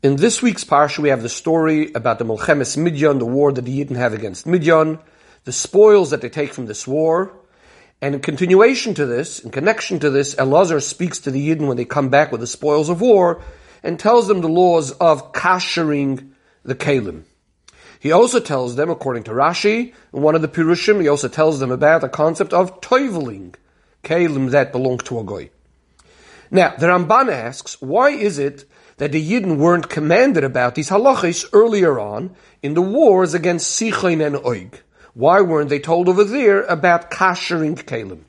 In this week's parsha, we have the story about the Milchemes Midian, the war that the Yidden have against Midian, the spoils that they take from this war, and in continuation to this, in connection to this, Elazar speaks to the Yidden when they come back with the spoils of war, and tells them the laws of kashering the kalim. He also tells them, according to Rashi, in one of the Pirushim, he also tells them about the concept of toiveling, kalim that belong to a goy. Now, the Ramban asks, why is it that the Yidden weren't commanded about these halachis earlier on in the wars against Sichon and Oig? Why weren't they told over there about kashering kalim?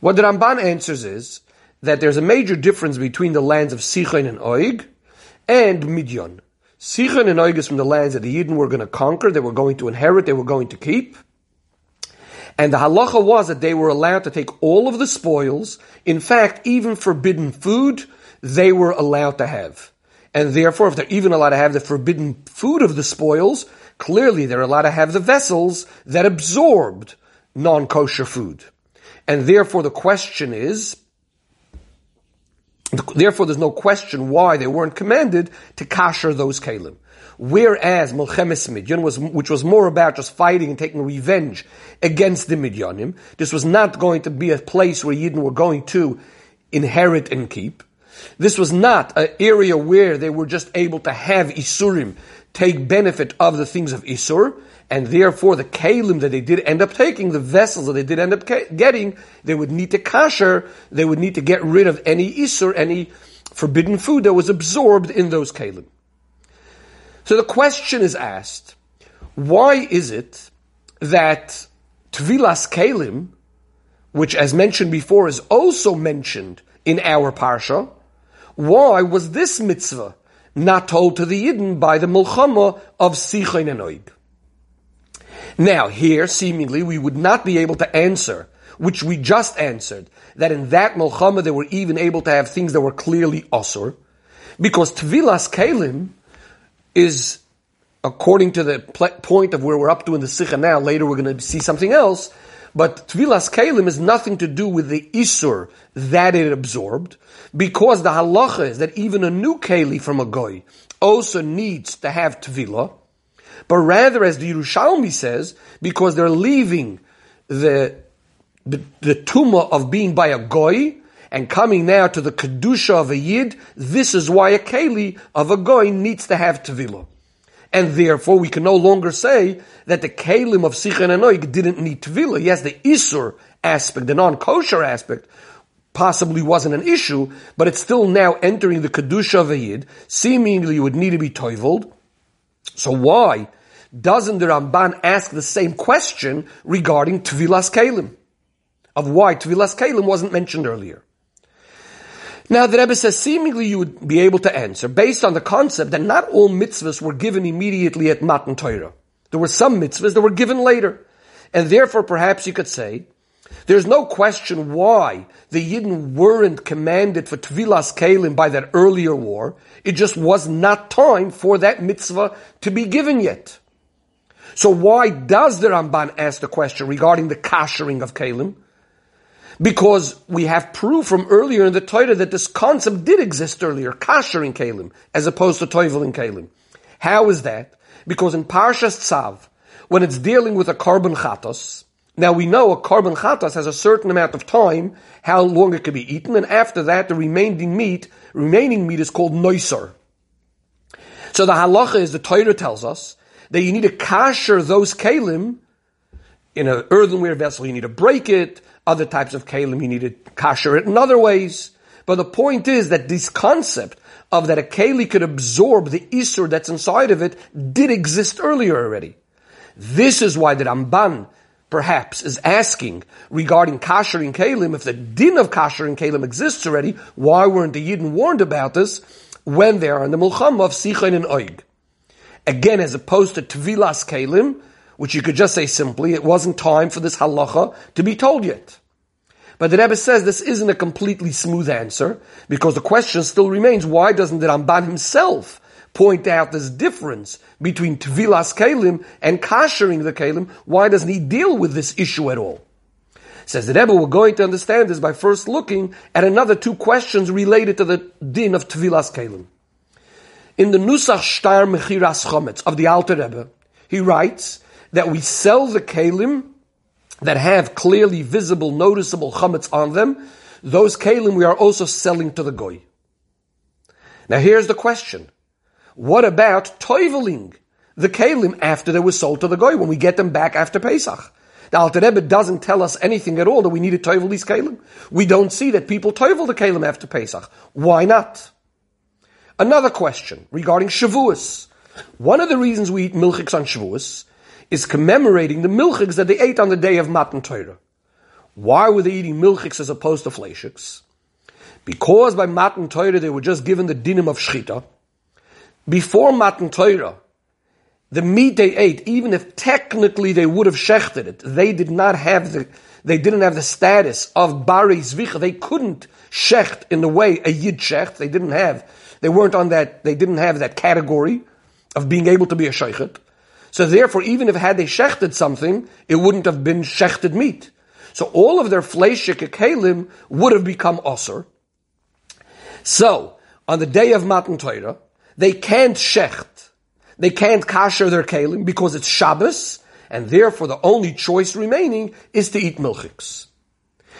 What the Ramban answers is that there's a major difference between the lands of Sichon and Oig and Midian. Sichon and Oig is from the lands that the Yidden were going to conquer, they were going to inherit, they were going to keep. And the halacha was that they were allowed to take all of the spoils. In fact, even forbidden food, they were allowed to have. And therefore, if they're even allowed to have the forbidden food of the spoils, clearly they're allowed to have the vessels that absorbed non-kosher food. And therefore the question is, therefore there's no question why they weren't commanded to kasher those kalim. Whereas Milchemes Midian was, which was more about just fighting and taking revenge against the Midyanim, this was not going to be a place where Yidden were going to inherit and keep. This was not an area where they were just able to have Isurim, take benefit of the things of Isur, and therefore the kalim that they did end up taking, the vessels that they did end up getting, they would need to kasher, they would need to get rid of any Isur, any forbidden food that was absorbed in those kalim. So the question is asked, why is it that Tvilas Kalim, which as mentioned before is also mentioned in our Parsha, why was this mitzvah not told to the Yidden by the Mulchama of Sichon and Oig? Now, here, seemingly, we would not be able to answer, which we just answered, that in that Mulchama they were even able to have things that were clearly Osur, because Tvilas Kalim is, according to the point of where we're up to in the Sikha now, later we're going to see something else, but Tvilas Kalim is nothing to do with the Isur that it absorbed, because the halacha is that even a new Keli from a Goy also needs to have Tvila, but rather as the Yerushalmi says, because they're leaving the, the, the tumah of being by a Goy, and coming now to the Kedusha of a Yid, this is why a Keli of a Goy needs to have Tvila. And therefore, we can no longer say that the kalim of Sichon and didn't need Tvila. Yes, the Isur aspect, the non-kosher aspect, possibly wasn't an issue, but it's still now entering the Kedusha of a Yid. Seemingly, would need to be toiveled. So why doesn't the Ramban ask the same question regarding Tvilas Kalim? Of why Tvilas Kalim wasn't mentioned earlier. Now the Rebbe says seemingly you would be able to answer based on the concept that not all mitzvahs were given immediately at Matan Torah. There were some mitzvahs that were given later. And therefore perhaps you could say, there's no question why the Yidden weren't commanded for Tvilas Kalim by that earlier war. It just was not time for that mitzvah to be given yet. So why does the Ramban ask the question regarding the kashering of Kalim? Because we have proof from earlier in the Torah that this concept did exist earlier, kasher in Kalim, as opposed to toivel in Kalim. How is that? Because in Parshas Tzav, when it's dealing with a korban chatos, now we know a korban chatos has a certain amount of time, how long it can be eaten, and after that the remaining meat, remaining meat is called noiser. So the halacha is, the Torah tells us, that you need to kasher those kalim in an earthenware vessel, you need to break it, other types of kalim, you need to kasher it in other ways. But the point is that this concept of that a keli could absorb the isur that's inside of it did exist earlier already. This is why the Ramban perhaps is asking regarding kashering kalim, if the din of kashering kalim exists already, why weren't the Yidden warned about this when they are in the mulcham of Sichon and Oig? Again, as opposed to Tvilas kalim, which you could just say simply, it wasn't time for this halacha to be told yet. But the Rebbe says this isn't a completely smooth answer, because the question still remains, why doesn't the Ramban himself point out this difference between Tvilas Kalim and kashering the Kalim? Why doesn't he deal with this issue at all? Says the Rebbe, we're going to understand this by first looking at another two questions related to the din of Tvilas Kalim. In the Nusach Shtar Mechiras Chometz of the Alter Rebbe, he writes that we sell the kalim that have clearly visible, noticeable chametz on them. Those kalim we are also selling to the goy. Now here's the question. What about toiveling the kalim after they were sold to the goy, when we get them back after Pesach? The Alter Rebbe doesn't tell us anything at all that we need to toivel these kalim. We don't see that people toivel the kalim after Pesach. Why not? Another question regarding Shavuos. One of the reasons we eat milchiks on Shavuos is commemorating the milchiks that they ate on the day of Matan Torah. Why were they eating milchiks as opposed to fleishiks? Because by Matan Torah they were just given the dinim of Shchita. Before Matan Torah, the meat they ate, even if technically they would have shechted it, they did not have the, they didn't have the status of bari zvicha. They couldn't shecht in the way a yid shecht. They didn't have, they weren't on that, they didn't have that category of being able to be a sheichet. So therefore, even if had they shechted something, it wouldn't have been shechted meat. So all of their fleishik kalim would have become osir. So, on the day of Matan Torah, they can't shecht they can't kasher their kalim because it's Shabbos, and therefore the only choice remaining is to eat milchiks.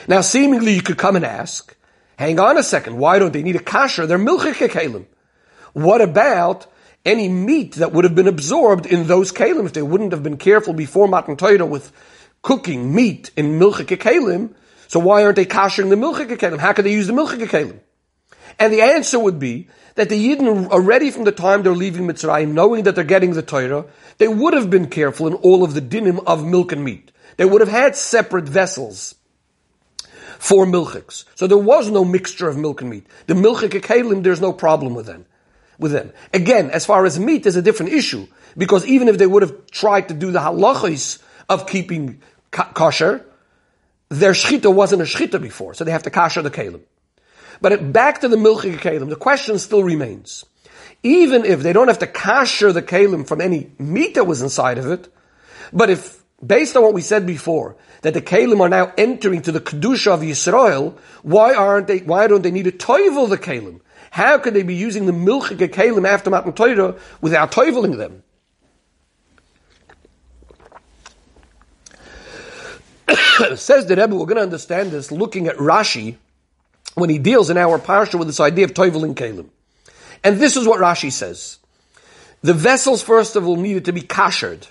Now, seemingly you could come and ask, hang on a second, why don't they need a kasher their milchik kalim? What about any meat that would have been absorbed in those kalim if they wouldn't have been careful before Matan Torah with cooking meat in milchik kalim? So why aren't they kashering the milchik kalim? How could they use the milchik kalim? And the answer would be that the Yidden already from the time they're leaving Mitzrayim, knowing that they're getting the Torah, they would have been careful in all of the dinim of milk and meat. They would have had separate vessels for milchiks. So there was no mixture of milk and meat. The milchik kalim, there's no problem with them. With them. Again, as far as meat, there's a different issue. Because even if they would have tried to do the halachis of keeping kosher, their shchita wasn't a shchita before, so they have to kasher the kalim. But back to the milchik kalim, the question still remains. Even if they don't have to kasher the kalim from any meat that was inside of it, but if, based on what we said before, that the kalim are now entering to the kedusha of Yisrael, why aren't they, why don't they need to toivel the kalim? How could they be using the milchik kalim after Matan Torah without toiveling them? Says the Rebbe, we're going to understand this looking at Rashi, when he deals in our parsha with this idea of toiveling Kalim. And this is what Rashi says. The vessels, first of all, needed to be kashered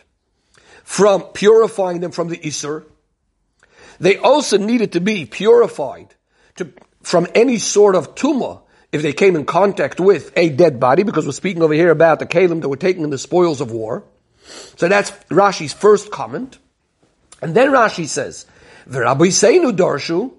from purifying them from the Isser. They also needed to be purified to, from any sort of tumah if they came in contact with a dead body, because we're speaking over here about the kalim that were taken in the spoils of war. So that's Rashi's first comment. And then Rashi says, V'rabboseinu Darshu,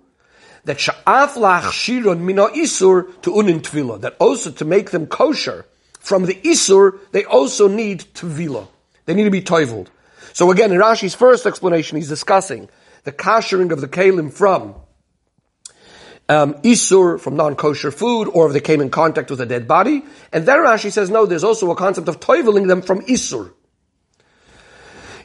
that sha'af la'achshiron mina isur to unin tvila, that also to make them kosher from the isur, they also need tvila. They need to be toiveled. So again, in Rashi's first explanation, he's discussing the kashering of the kalim from um, isur, from non-kosher food, or if they came in contact with a dead body. And then Rashi says, no, there's also a concept of toiveling them from isur.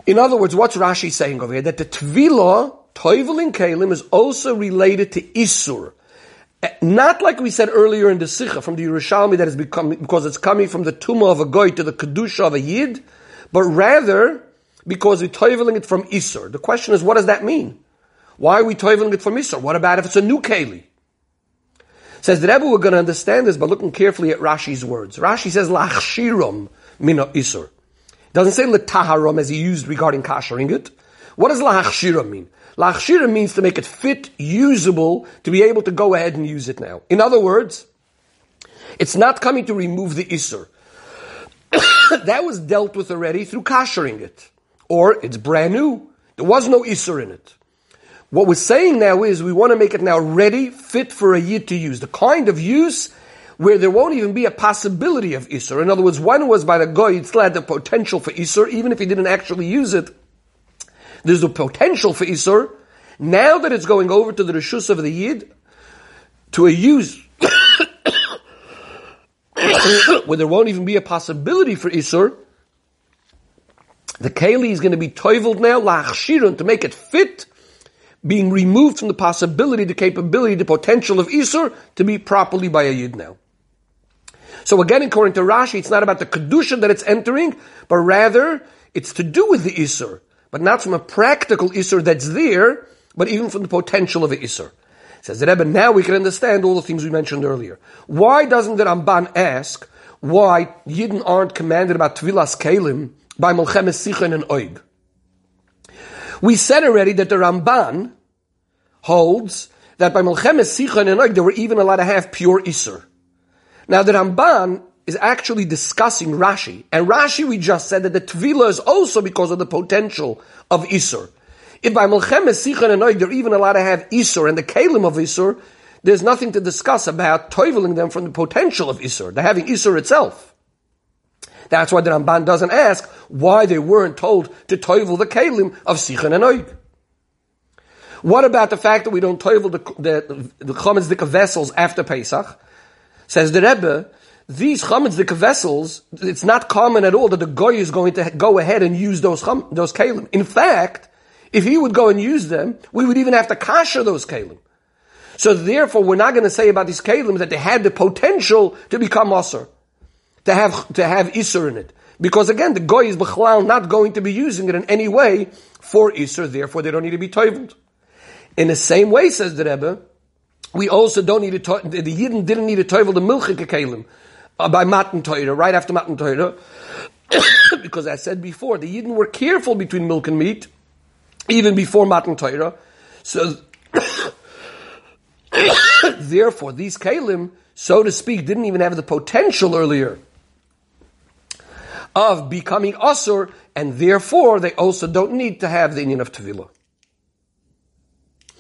In other words, what's Rashi saying over here? That the tvila Toivelin Kalim is also related to Isur. Not like we said earlier in the Sikha from the Yerushalmi that is becoming, because it's coming from the Tumah of a Goy to the Kedusha of a Yid, but rather because we're toiveling it from Isur. The question is, what does that mean? Why are we toiveling it from Isur? What about if it's a new Keli? Says the Rebbe, we're going to understand this by looking carefully at Rashi's words. Rashi says, Lachshirum mina Isur. Doesn't say letaharum as he used regarding kashering it. What does lachshirum mean? Lachshira means to make it fit, usable, to be able to go ahead and use it now. In other words, it's not coming to remove the Isser. that was dealt with already through kashering it. Or it's brand new. There was no Isser in it. What we're saying now is we want to make it now ready, fit for a yid to use. The kind of use where there won't even be a possibility of Isser. In other words, one was by the guy, it still had the potential for Isser, even if he didn't actually use it. There's a potential for Isur. Now that it's going over to the Rishus of the Yid, to a use where there won't even be a possibility for Isur, the Keli is going to be toiveled now, lachshirun, to make it fit, being removed from the possibility, the capability, the potential of Isur to be properly by a Yid now. So again, according to Rashi, it's not about the kedusha that it's entering, but rather it's to do with the isur, but not from a practical isur that's there, but even from the potential of the isur. Says the Rebbe, now we can understand all the things we mentioned earlier. Why doesn't the Ramban ask why Yidden aren't commanded about Tvilas Kalim by Melchemes Sichon and Oig? We said already that the Ramban holds that by Melchemes Sichon and Oig, they were even allowed to have pure Isser. Now the Ramban is actually discussing Rashi, and Rashi we just said that the Tvila is also because of the potential of Isser. If by Melchemes Sichon and Oig, they're even allowed to have Isser and the Kalim of Isser, there's nothing to discuss about toiveling them from the potential of Isser. They're having Isser itself. That's why the Ramban doesn't ask why they weren't told to toivel the Kalim of Sichon and Oig. What about the fact that we don't toivel the, the, the vessels after Pesach? Says the Rebbe, these Chametzdika vessels, it's not common at all that the Goy is going to go ahead and use those, those Kalim. In fact, if he would go and use them, we would even have to kasher those kalim. So therefore, we're not going to say about these kalim that they had the potential to become asr, to have to have isur in it, because again, the goy is b'chalal not going to be using it in any way for isur. Therefore, they don't need to be toivled. In the same way, says the Rebbe, we also don't need to. The Yidden didn't need to toivel the milchik kalim uh, by matan Torah, right after matan Torah, because I said before, the Yidden were careful between milk and meat even before Matan Torah. So, therefore, these Kalim, so to speak, didn't even have the potential earlier of becoming Asur, and therefore they also don't need to have the inyan of Tevilah.